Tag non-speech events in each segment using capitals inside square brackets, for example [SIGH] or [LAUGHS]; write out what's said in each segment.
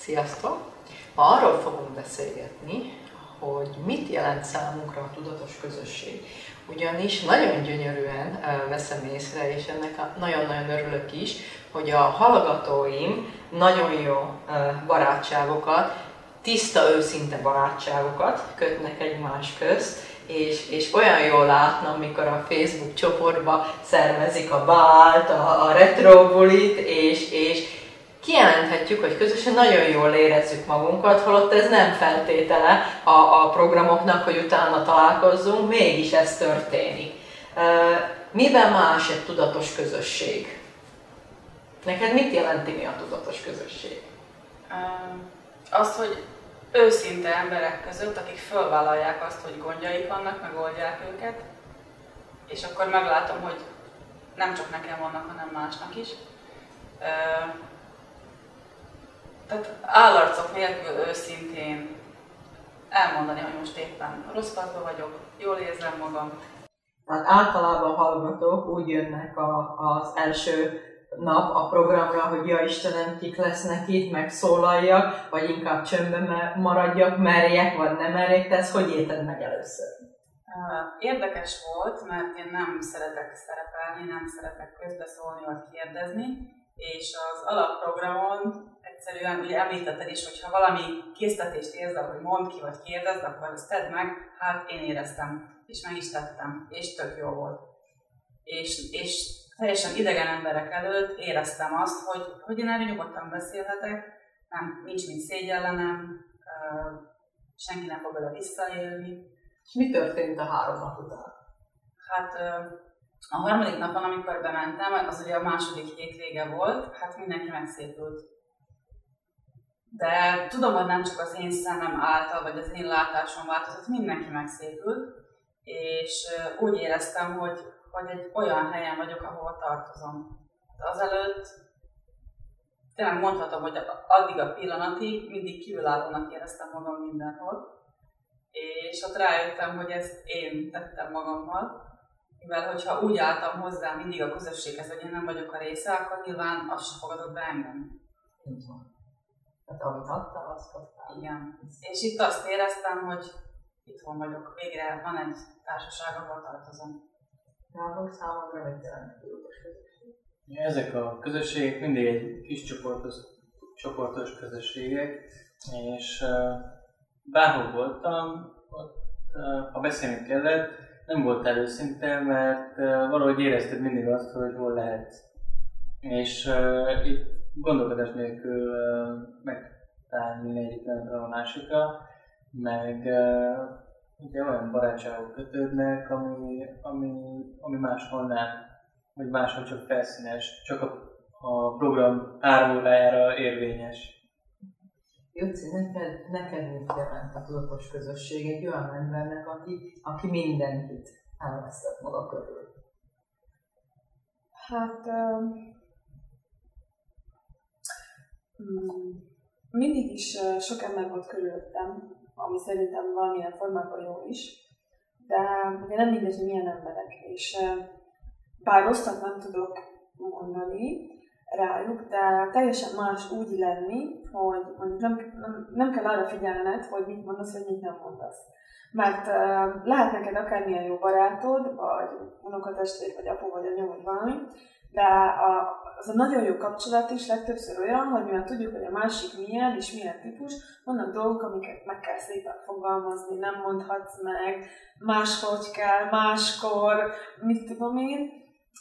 Sziasztok! Ma arról fogunk beszélgetni, hogy mit jelent számunkra a tudatos közösség. Ugyanis nagyon gyönyörűen veszem észre, és ennek nagyon-nagyon örülök is, hogy a hallgatóim nagyon jó barátságokat, tiszta, őszinte barátságokat kötnek egymás közt, és, és olyan jól látnom, mikor a Facebook csoportba szervezik a bált, a, a retrobulit, és, és kijelenthetjük, hogy közösen nagyon jól érezzük magunkat, holott ez nem feltétele a, a programoknak, hogy utána találkozzunk, mégis ez történik. Miben más egy tudatos közösség? Neked mit jelenti mi a tudatos közösség? Azt, hogy őszinte emberek között, akik fölvállalják azt, hogy gondjaik vannak, megoldják őket, és akkor meglátom, hogy nem csak nekem vannak, hanem másnak is. Tehát állarcok nélkül őszintén elmondani, hogy most éppen rossz vagyok, jól érzem magam. Tehát általában hallgatók úgy jönnek a, az első nap a programra, hogy ja Istenem, kik lesznek itt, megszólaljak, vagy inkább csöndben maradjak, merjek, vagy nem merjek, te ezt hogy érted meg először? Érdekes volt, mert én nem szeretek szerepelni, nem szeretek közbeszólni vagy kérdezni, és az alapprogramon egyszerűen, ugye említetted is, hogy ha valami készletést érzel, hogy mondd ki, vagy kérdezd, akkor ezt tedd meg, hát én éreztem, és meg is tettem, és tök jó volt. És, és teljesen idegen emberek előtt éreztem azt, hogy, hogy én erről nyugodtan beszélhetek, nem, nincs mit szégyellenem, senki nem fog vele visszaélni. És mi történt a három nap után? Hát a harmadik napon, amikor bementem, az ugye a második hétvége volt, hát mindenki megszépült. De tudom, hogy nem csak az én szemem által, vagy az én látásom változott, mindenki megszépült, és úgy éreztem, hogy, hogy egy olyan helyen vagyok, ahova tartozom. Azelőtt tényleg mondhatom, hogy addig a pillanatig mindig kívülállónak éreztem magam mindenhol, és ott rájöttem, hogy ezt én tettem magammal, mivel hogyha úgy álltam hozzá mindig a közösséghez, hogy én nem vagyok a része, akkor nyilván azt sem fogadott be engem. Így van. Tehát amit adtál, azt adtál. Igen. És itt azt éreztem, hogy itthon vagyok. Végre van egy társaság, ahol tartozom. Nálunk számomra mit jelent közösség? Ezek a közösségek mindig egy kis csoportos, csoportos közösségek, és bárhol voltam, ott, ha beszélni kellett, nem volt előszinte, mert valahogy érezted mindig azt, hogy hol lehet. És uh, itt gondolkodás nélkül megtalálni egyik a másikra, meg ugye olyan barátságok kötődnek, ami, ami, ami máshol nem, vagy máshol csak felszínes, csak a, a program árulójára érvényes. Jöci, neked, neked mit jelent a tudatos közösség egy olyan embernek, aki, aki mindenkit elvesztett maga körül? Hát um, mindig is sok ember volt körülöttem, ami szerintem valamilyen formában jó is, de ugye nem mindegy, hogy milyen emberek, és bár rosszat nem tudok mondani rájuk, de teljesen más úgy lenni, hogy mondjuk nem, nem, nem kell arra figyelned, hogy mit mondasz, vagy mit nem mondasz. Mert uh, lehet neked akármilyen jó barátod, vagy unokatestvér, vagy apu, vagy anya, vagy valami, de a, az a nagyon jó kapcsolat is legtöbbször olyan, hogy mivel tudjuk, hogy a másik milyen és milyen típus, vannak dolgok, amiket meg kell szépen fogalmazni, nem mondhatsz meg, máshogy kell, máskor, mit tudom én,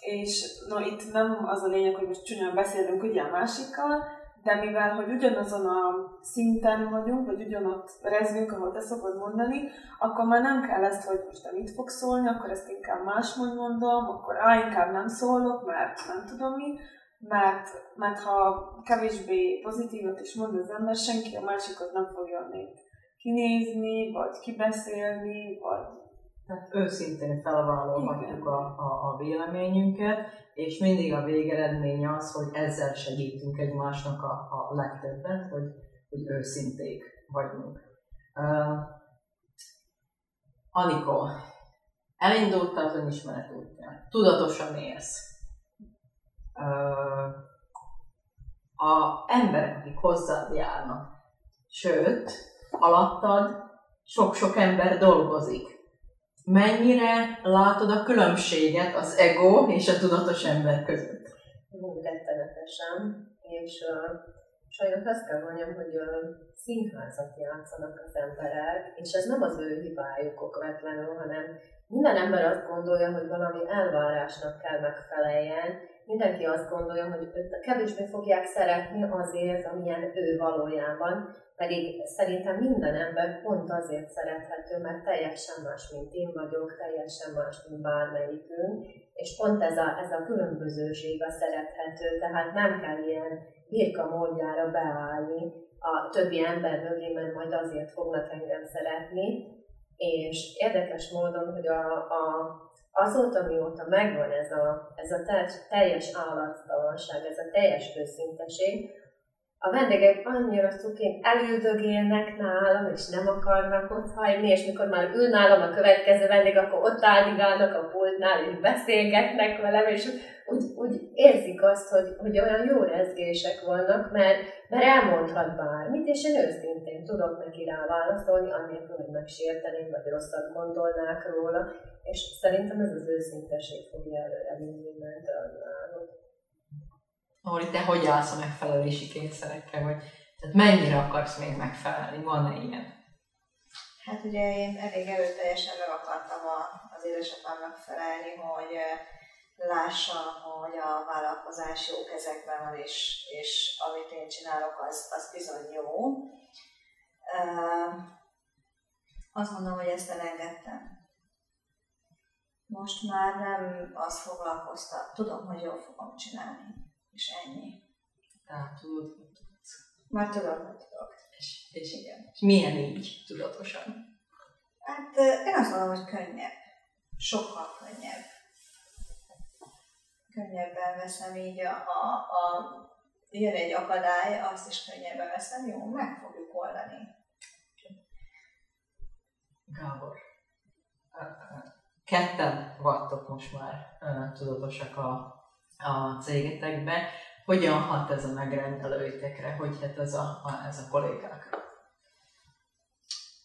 és no, itt nem az a lényeg, hogy most csúnyán beszélünk ugye a másikkal, de mivel, hogy ugyanazon a szinten vagyunk, vagy ugyanott rezgünk, ahogy te szokod mondani, akkor már nem kell ezt, hogy most te mit fogsz szólni, akkor ezt inkább máshogy mondom, akkor á, inkább nem szólok, mert nem tudom mi, mert, mert ha kevésbé pozitívat is mond az ember, senki a másikat nem fogja még kinézni, vagy kibeszélni, vagy tehát őszintén felvállalhatjuk a, a, a véleményünket, és mindig a végeredmény az, hogy ezzel segítünk egymásnak a, a legtöbbet, hogy, hogy őszinték vagyunk. Uh, Anikó, elindult az önismeret útján. Tudatosan élsz. Uh, a emberek, akik hozzád járnak. Sőt, alattad sok-sok ember dolgozik. Mennyire látod a különbséget az ego és a tudatos ember között? Hú, rettenetesen. És uh, sajnos azt kell mondjam, hogy uh, színházat játszanak az emberek, és ez nem az ő hibájuk okvetlenül, hanem minden ember azt gondolja, hogy valami elvárásnak kell megfeleljen, mindenki azt gondolja, hogy őt kevésbé fogják szeretni azért, amilyen ő valójában, pedig szerintem minden ember pont azért szerethető, mert teljesen más, mint én vagyok, teljesen más, mint bármelyikünk, és pont ez a, ez a különbözőség a szerethető, tehát nem kell ilyen birka módjára beállni a többi ember mögé, mert majd azért fognak engem szeretni, és érdekes módon, hogy a, a, azóta, mióta megvan ez a, ez a teljes állattalanság, ez a teljes őszinteség, a vendégek annyira cukén elüldögélnek nálam, és nem akarnak ott hagyni, és mikor már ül nálam a következő vendég, akkor ott álligálnak a pultnál, és beszélgetnek velem, és úgy, úgy érzik azt, hogy, hogy olyan jó rezgések vannak, mert, mert elmondhat bármit, és én őszintén tudok neki rá válaszolni, annélkül, hogy megsérteném, vagy rosszat gondolnák róla, és szerintem ez az őszinteség fogja előre vinni, mert a Nori, te hogy állsz a megfelelési kényszerekkel, vagy tehát mennyire akarsz még megfelelni? Van-e ilyen? Hát ugye én elég erőteljesen meg akartam a, az édesapámnak felelni, hogy lássa, hogy a vállalkozás jó kezekben van, és, és amit én csinálok, az, az bizony jó. Azt mondom, hogy ezt elengedtem. Most már nem az foglalkoztat. Tudom, hogy jól fogom csinálni és ennyi. Tehát tudod, hogy tudsz. Már tudod, hogy tudok. És, és igen. És milyen így, tudatosan? Hát én azt mondom, hogy könnyebb. Sokkal könnyebb. Könnyebben veszem így a, a, a jön egy akadály, azt is könnyebben veszem, jó, meg fogjuk oldani. Gábor, ketten vagytok most már tudatosak a a cégetekbe, hogyan hat ez a megrendelőitekre, hogy hát ez a, a, ez a kollégákra?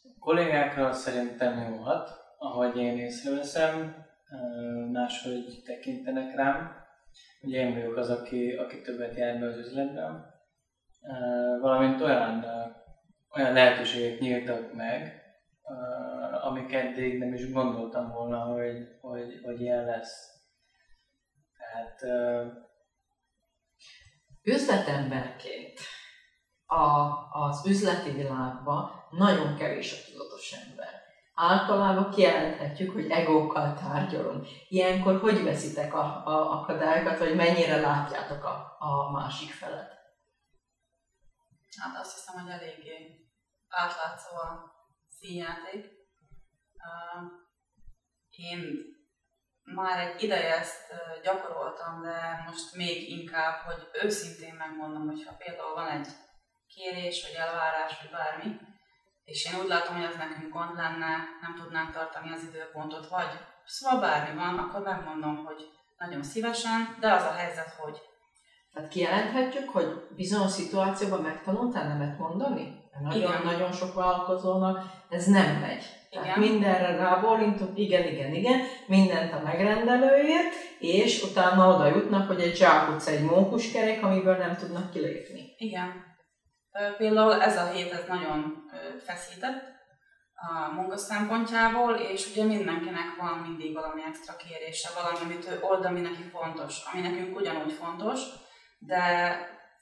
A kollégákra szerintem jó hat, ahogy én észreveszem, máshogy tekintenek rám. Ugye én vagyok az, aki, aki többet jár be az üzletben. Valamint olyan, olyan lehetőségek nyíltak meg, amik eddig nem is gondoltam volna, hogy, hogy, hogy ilyen lesz. Tehát üzletemberként a, az üzleti világban nagyon kevés a tudatos ember. Általában kijelenthetjük, hogy egókkal tárgyalunk. Ilyenkor hogy veszitek a, a akadályokat, vagy mennyire látjátok a, a másik felet? Hát azt hiszem, hogy eléggé átlátszó a színjáték. Én már egy ideje ezt gyakoroltam, de most még inkább, hogy őszintén megmondom, hogyha például van egy kérés, vagy elvárás, vagy bármi, és én úgy látom, hogy ez nekünk gond lenne, nem tudnánk tartani az időpontot, vagy szóval bármi van, akkor megmondom, hogy nagyon szívesen, de az a helyzet, hogy tehát kijelenthetjük, hogy bizonyos szituációban megtanultál nemet mondani? Nagyon-nagyon sok vállalkozónak ez nem megy. Tehát mindenre rábólintok, igen, igen, igen, mindent a megrendelőért, és utána oda jutnak, hogy egy zsákutca egy mókuskerek, amiből nem tudnak kilépni. Igen. Például ez a hét ez nagyon feszített a munka szempontjából, és ugye mindenkinek van mindig valami extra kérése, valami, amit ő old, ami neki fontos, ami nekünk ugyanúgy fontos, de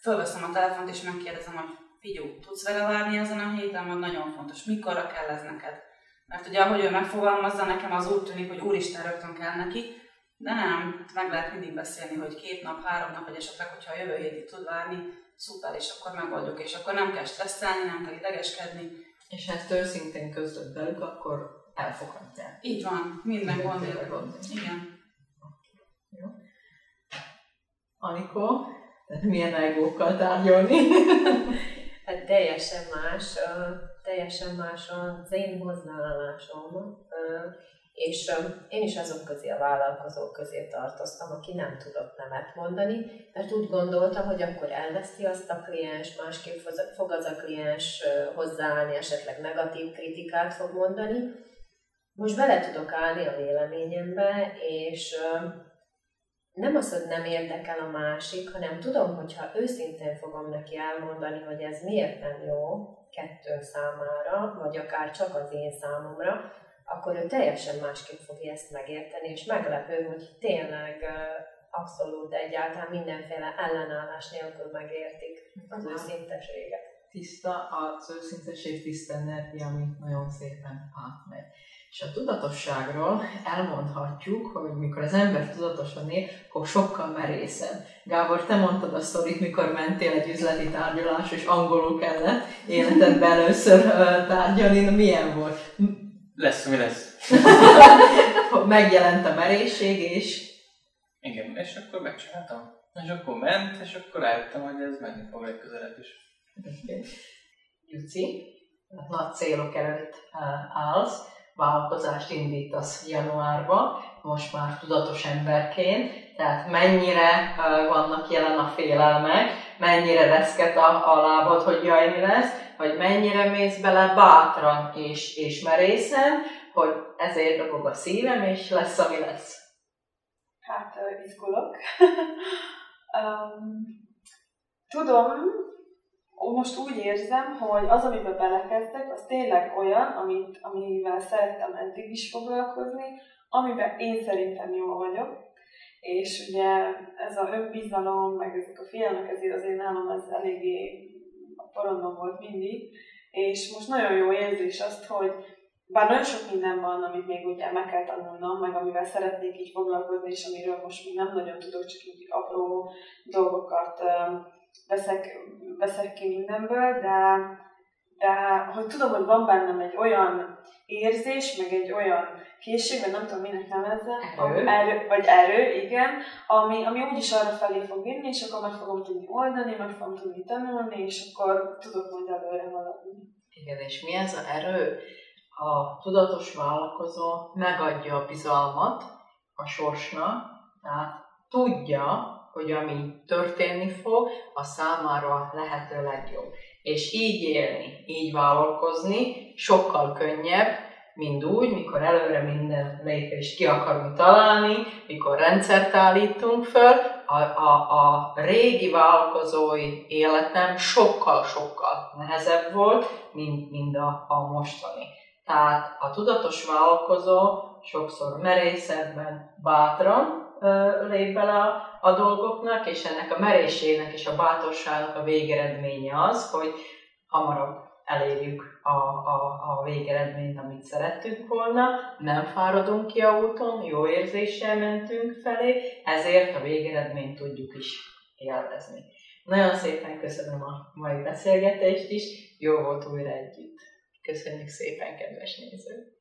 fölveszem a telefont és megkérdezem, hogy figyú, tudsz vele várni ezen a héten, vagy nagyon fontos, mikorra kell ez neked? Mert ugye ahogy ő megfogalmazza, nekem az úgy tűnik, hogy úristen rögtön kell neki, de nem, meg lehet mindig beszélni, hogy két nap, három nap, vagy esetleg, hogyha a jövő hétig tud várni, szuper, és akkor megoldjuk, és akkor nem kell stresszelni, nem kell idegeskedni. És ha ezt őszintén közlöd velük, akkor elfogadják. Így van, minden gond. Igen. Jó. Anikó, milyen egókkal tárgyalni? [LAUGHS] hát teljesen más, teljesen más az én hozzáállásom. És én is azok közé a vállalkozók közé tartoztam, aki nem tudott nemet mondani, mert úgy gondoltam, hogy akkor elveszti azt a kliens, másképp fog az a kliens hozzáállni, esetleg negatív kritikát fog mondani. Most bele tudok állni a véleményembe, és nem az, hogy nem érdekel a másik, hanem tudom, hogyha őszintén fogom neki elmondani, hogy ez miért nem jó kettő számára, vagy akár csak az én számomra, akkor ő teljesen másképp fogja ezt megérteni, és meglepő, hogy tényleg abszolút egyáltalán mindenféle ellenállás nélkül megértik az őszinteséget. Tiszta, az őszinteség tiszta energia, ami nagyon szépen átmegy. És a tudatosságról elmondhatjuk, hogy mikor az ember tudatosan él, akkor sokkal merészebb. Gábor, te mondtad a sztorit, mikor mentél egy üzleti tárgyalás, és angolul kellett életedben először tárgyalni, na milyen volt? Lesz, mi lesz. [LAUGHS] Megjelent a merészség, és... Igen, és akkor megcsináltam. És akkor ment, és akkor rájöttem, hogy ez menni fog legközelebb is. Juci, nagy célok előtt állsz, vállalkozást indítasz januárba, most már tudatos emberként, tehát mennyire vannak jelen a félelmek, mennyire reszket a, a lábad, hogy jaj, mi lesz, vagy mennyire mész bele bátran és, és merészen, hogy ezért dobog a szívem, és lesz, ami lesz. Hát, izgulok. [LAUGHS] um, tudom, most úgy érzem, hogy az, amiben belekezdek, az tényleg olyan, amit, amivel szerettem eddig is foglalkozni, amiben én szerintem jól vagyok. És ugye ez a önbizalom, meg ezek a félelmek, ezért azért nálam ez eléggé a porondon volt mindig. És most nagyon jó érzés azt, hogy bár nagyon sok minden van, amit még ugye meg kell tanulnom, meg amivel szeretnék így foglalkozni, és amiről most még nem nagyon tudok, csak így apró dolgokat veszek, veszek ki mindenből, de, de hogy tudom, hogy van bennem egy olyan érzés, meg egy olyan készség, vagy nem tudom, minek nevezzem, erő. erő, vagy erő, igen, ami, ami úgyis arra felé fog vinni, és akkor meg fogom tudni oldani, meg fogom tudni tanulni, és akkor tudok majd előre haladni. Igen, és mi ez az erő? A tudatos vállalkozó megadja a bizalmat a sorsnak, tehát tudja, hogy ami történni fog, a számára lehető legjobb. És így élni, így vállalkozni sokkal könnyebb, mint úgy, mikor előre minden lépést ki akarunk találni, mikor rendszert állítunk föl, a, a, a régi vállalkozói életem sokkal-sokkal nehezebb volt, mint, mint a, a mostani. Tehát a tudatos vállalkozó sokszor merészebben, bátran lép bele a, a dolgoknak, és ennek a merészségnek és a bátorságnak a végeredménye az, hogy hamarabb elérjük a, a, a végeredményt, amit szerettünk volna, nem fáradunk ki a úton, jó érzéssel mentünk felé, ezért a végeredményt tudjuk is élvezni. Nagyon szépen köszönöm a mai beszélgetést is, jó volt újra együtt. Köszönjük szépen, kedves nézők!